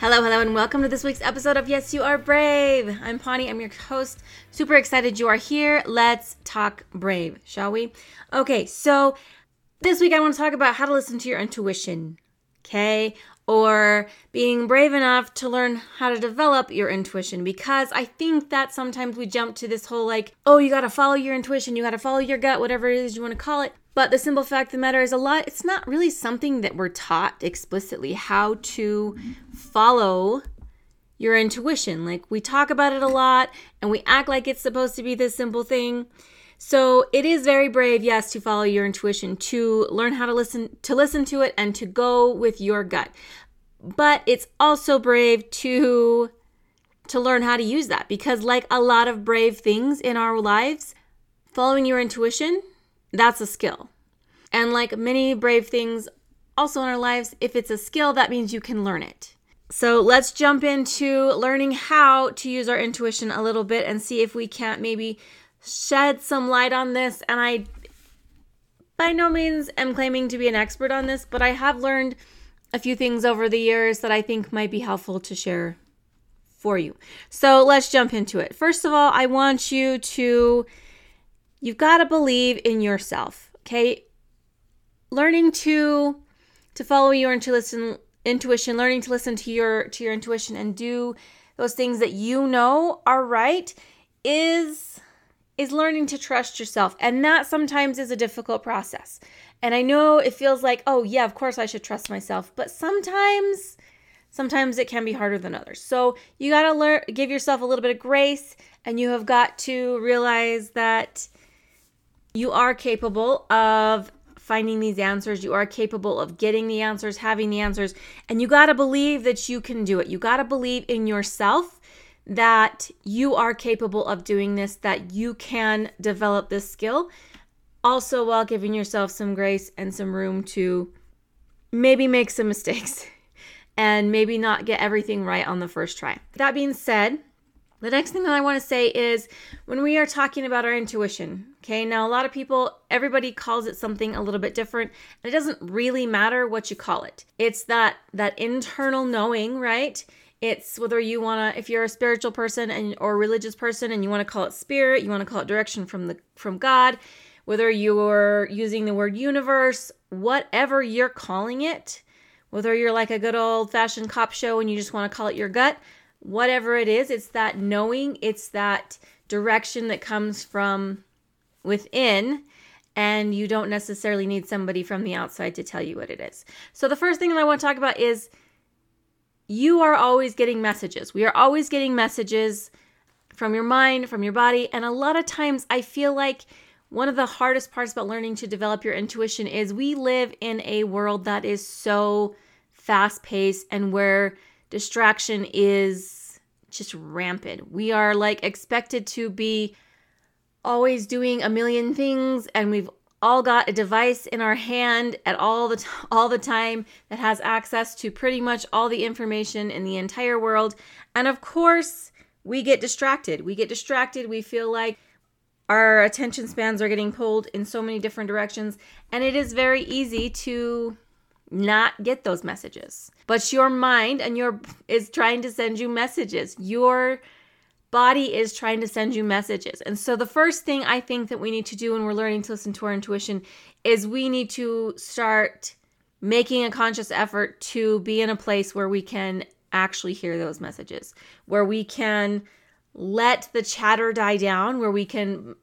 Hello, hello, and welcome to this week's episode of Yes, You Are Brave. I'm Pawnee, I'm your host. Super excited you are here. Let's talk brave, shall we? Okay, so this week I want to talk about how to listen to your intuition, okay? Or being brave enough to learn how to develop your intuition because I think that sometimes we jump to this whole like, oh, you got to follow your intuition, you got to follow your gut, whatever it is you want to call it. But the simple fact of the matter is a lot it's not really something that we're taught explicitly how to follow your intuition. Like we talk about it a lot and we act like it's supposed to be this simple thing. So it is very brave, yes, to follow your intuition, to learn how to listen to listen to it and to go with your gut. But it's also brave to to learn how to use that because like a lot of brave things in our lives, following your intuition that's a skill. And like many brave things also in our lives, if it's a skill, that means you can learn it. So let's jump into learning how to use our intuition a little bit and see if we can't maybe shed some light on this. And I, by no means, am claiming to be an expert on this, but I have learned a few things over the years that I think might be helpful to share for you. So let's jump into it. First of all, I want you to You've got to believe in yourself, okay? Learning to to follow your intuition, intuition, learning to listen to your to your intuition and do those things that you know are right is is learning to trust yourself. And that sometimes is a difficult process. And I know it feels like, oh yeah, of course I should trust myself, but sometimes sometimes it can be harder than others. So you got to learn give yourself a little bit of grace and you have got to realize that you are capable of finding these answers. You are capable of getting the answers, having the answers, and you got to believe that you can do it. You got to believe in yourself that you are capable of doing this, that you can develop this skill. Also, while giving yourself some grace and some room to maybe make some mistakes and maybe not get everything right on the first try. That being said, the next thing that I want to say is when we are talking about our intuition, okay? Now, a lot of people, everybody calls it something a little bit different, and it doesn't really matter what you call it. It's that that internal knowing, right? It's whether you want to if you're a spiritual person and or religious person and you want to call it spirit, you want to call it direction from the from God, whether you're using the word universe, whatever you're calling it, whether you're like a good old-fashioned cop show and you just want to call it your gut, whatever it is, it's that knowing, it's that direction that comes from within and you don't necessarily need somebody from the outside to tell you what it is. So the first thing that I want to talk about is you are always getting messages. We are always getting messages from your mind, from your body, and a lot of times I feel like one of the hardest parts about learning to develop your intuition is we live in a world that is so fast paced and where distraction is just rampant. We are like expected to be always doing a million things and we've all got a device in our hand at all the t- all the time that has access to pretty much all the information in the entire world. And of course, we get distracted. We get distracted. We feel like our attention spans are getting pulled in so many different directions and it is very easy to not get those messages. But your mind and your is trying to send you messages. Your body is trying to send you messages. And so the first thing I think that we need to do when we're learning to listen to our intuition is we need to start making a conscious effort to be in a place where we can actually hear those messages, where we can let the chatter die down, where we can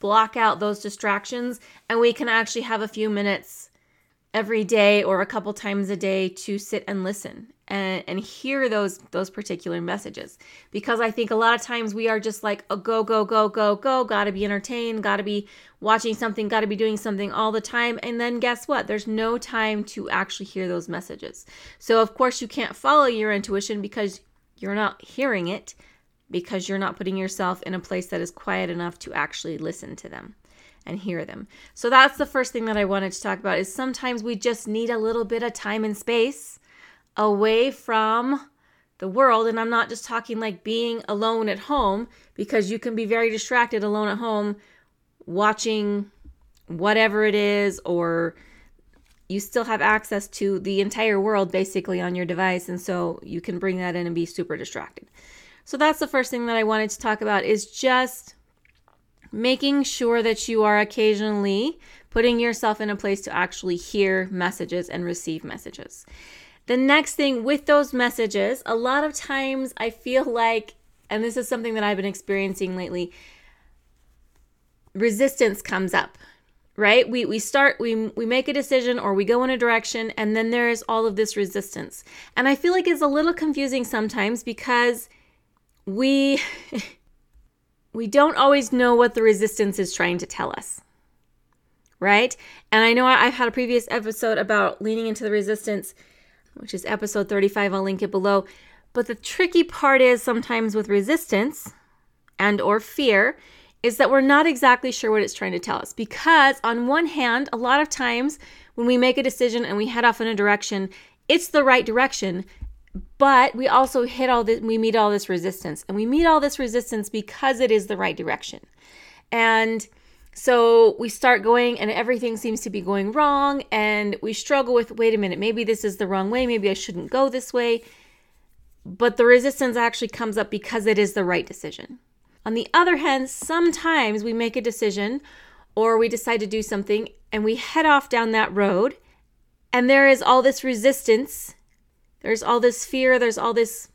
block out those distractions and we can actually have a few minutes every day or a couple times a day to sit and listen and, and hear those those particular messages. Because i think a lot of times we are just like a go go go go go gotta be entertained gotta be watching something gotta be doing something all the time. And then guess what? There's no time to actually hear those messages. So of course you can't follow your intuition because You're not hearing it because you're not putting yourself in a place that is quiet enough to actually listen to them and hear them. So that's the first thing that I wanted to talk about is sometimes we just need a little bit of time and space away from the world and I'm not just talking like being alone at home because you can be very distracted alone at home watching whatever it is or you still have access to the entire world basically on your device and so you can bring that in and be super distracted. So that's the first thing that I wanted to talk about is just making sure that you are occasionally putting yourself in a place to actually hear messages and receive messages. The next thing with those messages, a lot of times I feel like, and this is something that I've been experiencing lately, resistance comes up right? We we start we we make a decision or we go in a direction and then there is all of this resistance. And i feel like it's a little confusing sometimes because we we don't always know what the resistance is trying to tell us right? And i know i've had a previous episode about leaning into the resistance which is episode 35 i'll link it below. But the tricky part is sometimes with resistance and or fear is that we're not exactly sure what it's trying to tell us. Because on one hand a lot of times when we make a decision and we head off in a direction it's the right direction but we also hit all this we meet all this resistance. And we meet all this resistance because it is the right direction. And so we start going and everything seems to be going wrong and we struggle with wait a minute maybe this is the wrong way maybe i shouldn't go this way. But the resistance actually comes up because it is the right decision. On the other hand sometimes we make a decision or we decide to do something and we head off down that road and there is all this resistance there's all this fear, there's all this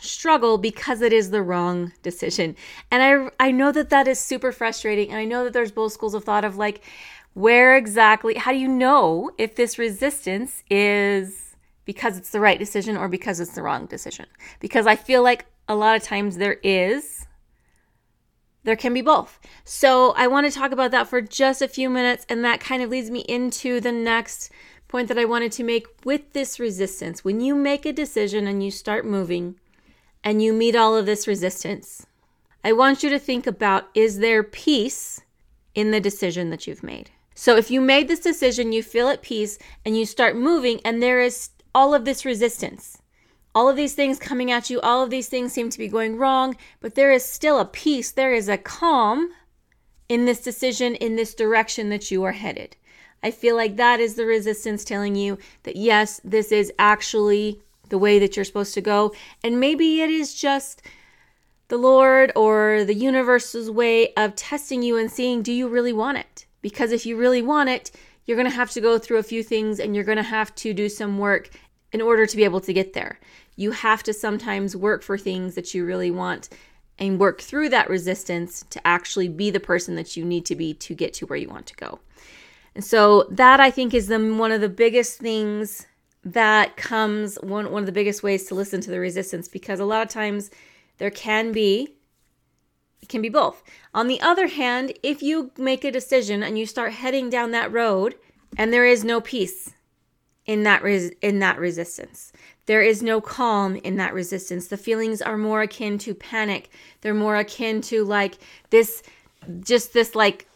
struggle because it is the wrong decision. And I I know that that is super frustrating and I know that there's both schools of thought of like where exactly how do you know if this resistance is because it's the right decision or because it's the wrong decision? Because I feel like a lot of times there is there can be both. So I want to talk about that for just a few minutes and that kind of leads me into the next point that I wanted to make with this resistance. When you make a decision and you start moving and you meet all of this resistance, I want you to think about is there peace in the decision that you've made? So if you made this decision, you feel at peace and you start moving and there is all of this resistance. All of these things coming at you, all of these things seem to be going wrong, but there is still a peace, there is a calm in this decision, in this direction that you are headed. I feel like that is the resistance telling you that yes, this is actually the way that you're supposed to go. And maybe it is just the Lord or the universe's way of testing you and seeing do you really want it? Because if you really want it, you're going to have to go through a few things and you're going to have to do some work in order to be able to get there. You have to sometimes work for things that you really want and work through that resistance to actually be the person that you need to be to get to where you want to go. And so that I think is the one of the biggest things that comes one one of the biggest ways to listen to the resistance because a lot of times there can be it can be both. On the other hand, if you make a decision and you start heading down that road and there is no peace in that res- in that resistance. There is no calm in that resistance. The feelings are more akin to panic. They're more akin to like this just this like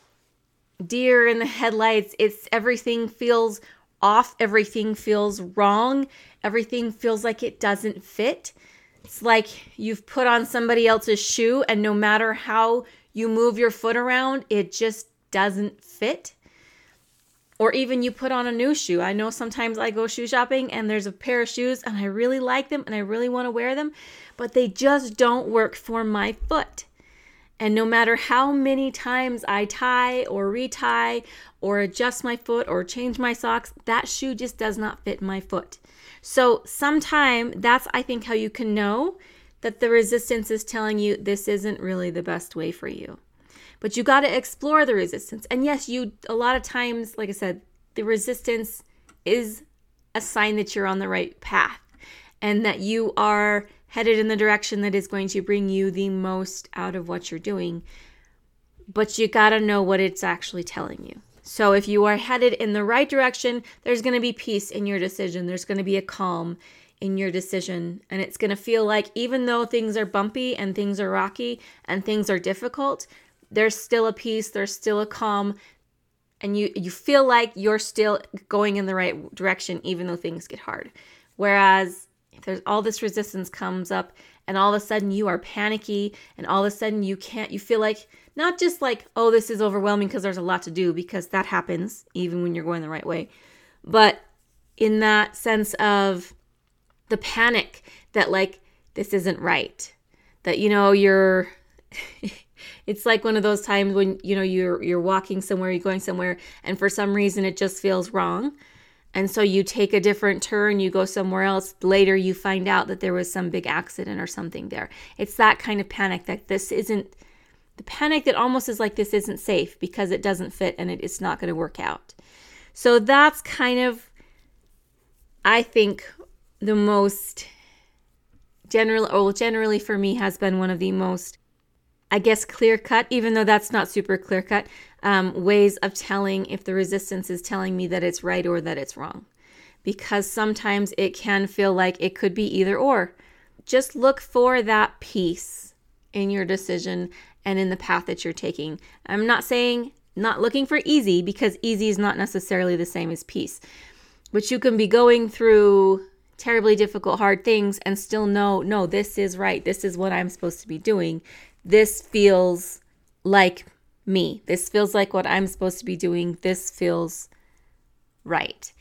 deer in the headlights. It's everything feels off, everything feels wrong, everything feels like it doesn't fit. It's like you've put on somebody else's shoe, and no matter how you move your foot around, it just doesn't fit. Or even you put on a new shoe. I know sometimes I go shoe shopping and there's a pair of shoes and I really like them and I really want to wear them, but they just don't work for my foot. And no matter how many times I tie or retie or adjust my foot or change my socks, that shoe just does not fit my foot. So, sometime that's, I think, how you can know that the resistance is telling you this isn't really the best way for you. But you got to explore the resistance. And yes, you, a lot of times, like I said, the resistance is a sign that you're on the right path and that you are headed in the direction that is going to bring you the most out of what you're doing. But you got to know what it's actually telling you. So if you are headed in the right direction, there's to be peace in your decision. There's to be a calm in your decision. And it's to feel like, even though things are bumpy and things are rocky and things are difficult, there's still a peace, there's still a calm, and you you feel like you're still going in the right direction even though things get hard. Whereas there's all this resistance comes up and all of a sudden you are panicky and all of a sudden you can't you feel like not just like oh this is overwhelming because there's a lot to do because that happens even when you're going the right way. But in that sense of the panic that like this isn't right that you know you're it's like one of those times when you know you're you're walking somewhere you're going somewhere and for some reason it just feels wrong and so you take a different turn you go somewhere else. Later you find out that there was some big accident or something there. It's that kind of panic that this isn't the panic that almost is like this isn't safe because it doesn't fit and it, it's not going to work out. So that's kind of i think the most general or generally for me has been one of the most I guess clear cut, even though that's not super clear cut, um, ways of telling if the resistance is telling me that it's right or that it's wrong. Because sometimes it can feel like it could be either or. Just look for that peace in your decision and in the path that you're taking. I'm not saying not looking for easy because easy is not necessarily the same as peace. But you can be going through terribly difficult, hard things and still know, no, this is right. This is what I'm supposed to be doing this feels like me. This feels like what I'm supposed to be doing. This feels right.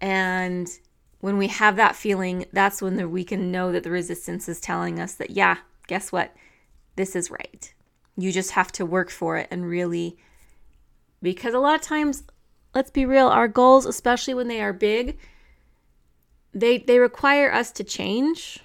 And when we have that feeling, that's when the, we can know that the resistance is telling us that, yeah, guess what? This is right. You just have to work for it and really, because a lot of times, let's be real, our goals, especially when they are big, they, they require us to change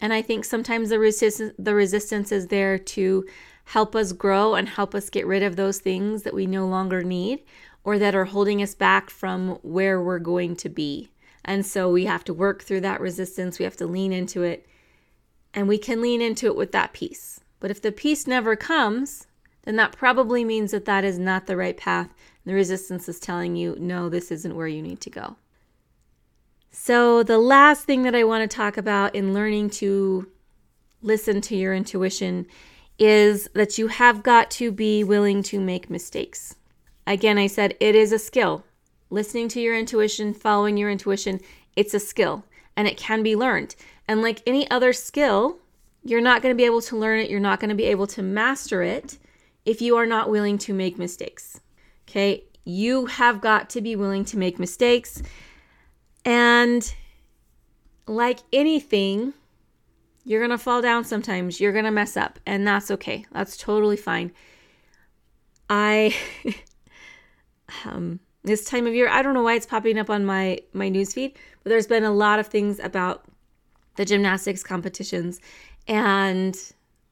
and I think sometimes the resistance the resistance is there to help us grow and help us get rid of those things that we no longer need or that are holding us back from where we're going to be. And so we have to work through that resistance. We have to lean into it. And we can lean into it with that peace. But if the peace never comes, then that probably means that that is not the right path. And The resistance is telling you, no, this isn't where you need to go. So, the last thing that I want to talk about in learning to listen to your intuition is that you have got to be willing to make mistakes. Again, I said it is a skill. Listening to your intuition, following your intuition, it's a skill and it can be learned. And like any other skill, you're not going to be able to learn it, you're not going to be able to master it if you are not willing to make mistakes. Okay? You have got to be willing to make mistakes. And like anything, you're going to fall down sometimes. You're going to mess up, and that's okay. That's totally fine. I um this time of year, I don't know why it's popping up on my my newsfeed, but there's been a lot of things about the gymnastics competitions and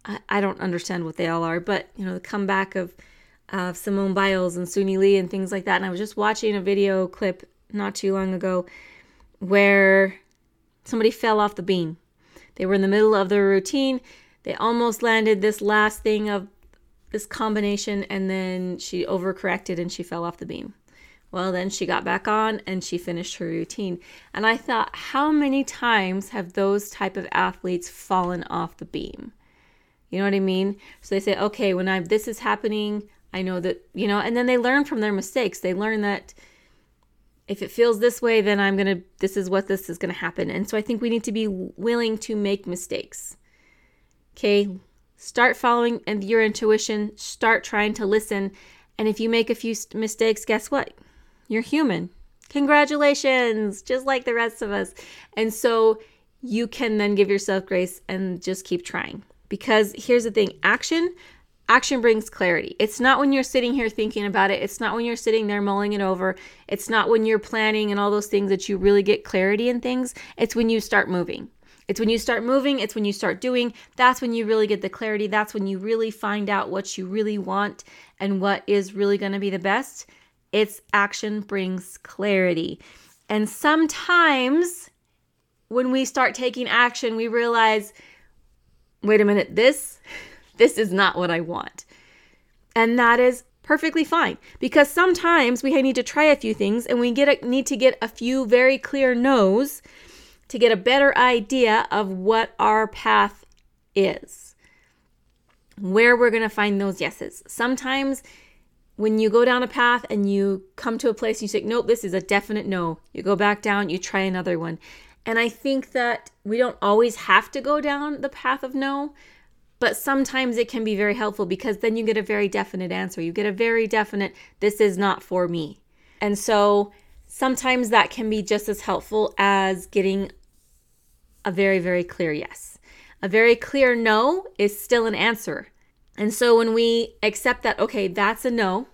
I, I don't understand what they all are, but you know, the comeback of uh, Simone Biles and Suni Lee and things like that. And I was just watching a video clip not too long ago where somebody fell off the beam. They were in the middle of their routine. They almost landed this last thing of this combination, and then she overcorrected and she fell off the beam. Well, then she got back on and she finished her routine. And I thought, how many times have those type of athletes fallen off the beam? You know what I mean? So they say, okay, when I'm this is happening, I know that, you know, and then they learn from their mistakes. They learn that if it feels this way, then I'm going to, this is what this is going to happen. And so I think we need to be willing to make mistakes. Okay. Start following your intuition, start trying to listen. And if you make a few mistakes, guess what? You're human. Congratulations, just like the rest of us. And so you can then give yourself grace and just keep trying. Because here's the thing action Action brings clarity. It's not when you're sitting here thinking about it. It's not when you're sitting there mulling it over. It's not when you're planning and all those things that you really get clarity in things. It's when you start moving. It's when you start moving, it's when you start doing. That's when you really get the clarity. That's when you really find out what you really want and what is really going to be the best. It's action brings clarity. And sometimes when we start taking action, we realize wait a minute, this this is not what I want. And that is perfectly fine because sometimes we need to try a few things and we get a, need to get a few very clear no's to get a better idea of what our path is, where we're going to find those yeses. Sometimes when you go down a path and you come to a place and you say, nope, this is a definite no. You go back down, you try another one. And I think that we don't always have to go down the path of no, but sometimes it can be very helpful because then you get a very definite answer. You get a very definite, this is not for me. And so sometimes that can be just as helpful as getting a very, very clear yes. A very clear no is still an answer. And so when we accept that, okay, that's a no.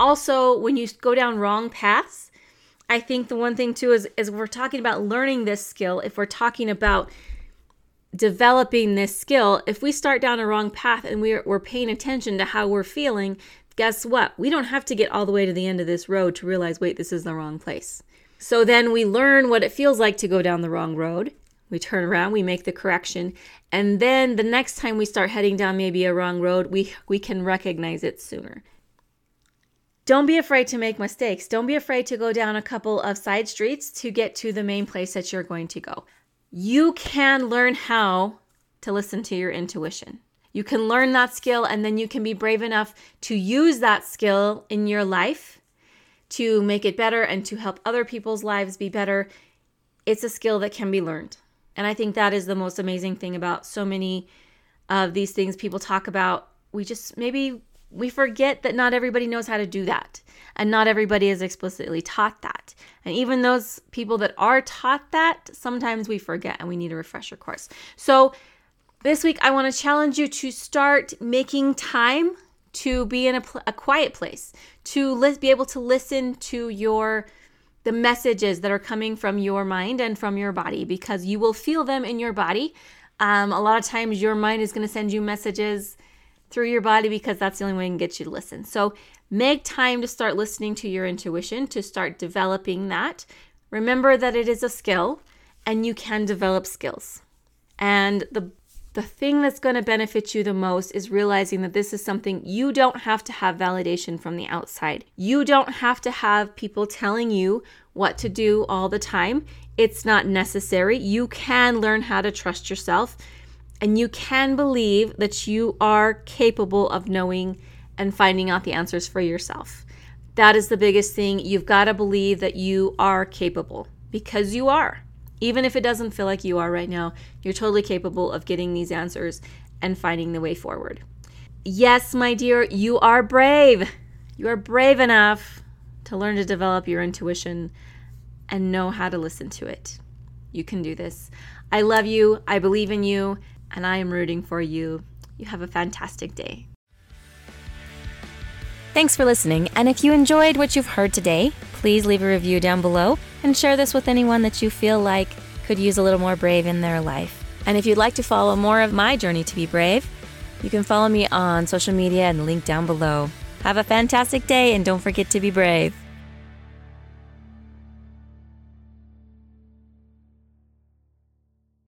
Also, when you go down wrong paths, I think the one thing too is, is we're talking about learning this skill, if we're talking about developing this skill, if we start down a wrong path and we're, we're paying attention to how we're feeling, guess what? We don't have to get all the way to the end of this road to realize, wait, this is the wrong place. So then we learn what it feels like to go down the wrong road. We turn around, we make the correction, and then the next time we start heading down maybe a wrong road, we we can recognize it sooner. Don't be afraid to make mistakes. Don't be afraid to go down a couple of side streets to get to the main place that you're going to go. You can learn how to listen to your intuition. You can learn that skill and then you can be brave enough to use that skill in your life to make it better and to help other people's lives be better. It's a skill that can be learned. And I think that is the most amazing thing about so many of these things people talk about. We just maybe we forget that not everybody knows how to do that. And not everybody is explicitly taught that. And even those people that are taught that, sometimes we forget and we need a refresher course. So this week, I want to challenge you to start making time to be in a, pl- a quiet place, to li- be able to listen to your the messages that are coming from your mind and from your body because you will feel them in your body. Um, a lot of times, your mind is going to send you messages through your body because that's the only way it can get you to listen. So, make time to start listening to your intuition, to start developing that. Remember that it is a skill and you can develop skills. And the the thing that's going to benefit you the most is realizing that this is something you don't have to have validation from the outside. You don't have to have people telling you what to do all the time. It's not necessary. You can learn how to trust yourself and you can believe that you are capable of knowing and finding out the answers for yourself. That is the biggest thing. You've got to believe that you are capable because you are. Even if it doesn't feel like you are right now, you're totally capable of getting these answers and finding the way forward. Yes, my dear, you are brave. You are brave enough to learn to develop your intuition and know how to listen to it. You can do this. I love you. I believe in you. And I am rooting for you. You have a fantastic day. Thanks for listening. And if you enjoyed what you've heard today, please leave a review down below and share this with anyone that you feel like could use a little more brave in their life. And if you'd like to follow more of my journey to be brave, you can follow me on social media and link down below. Have a fantastic day and don't forget to be brave.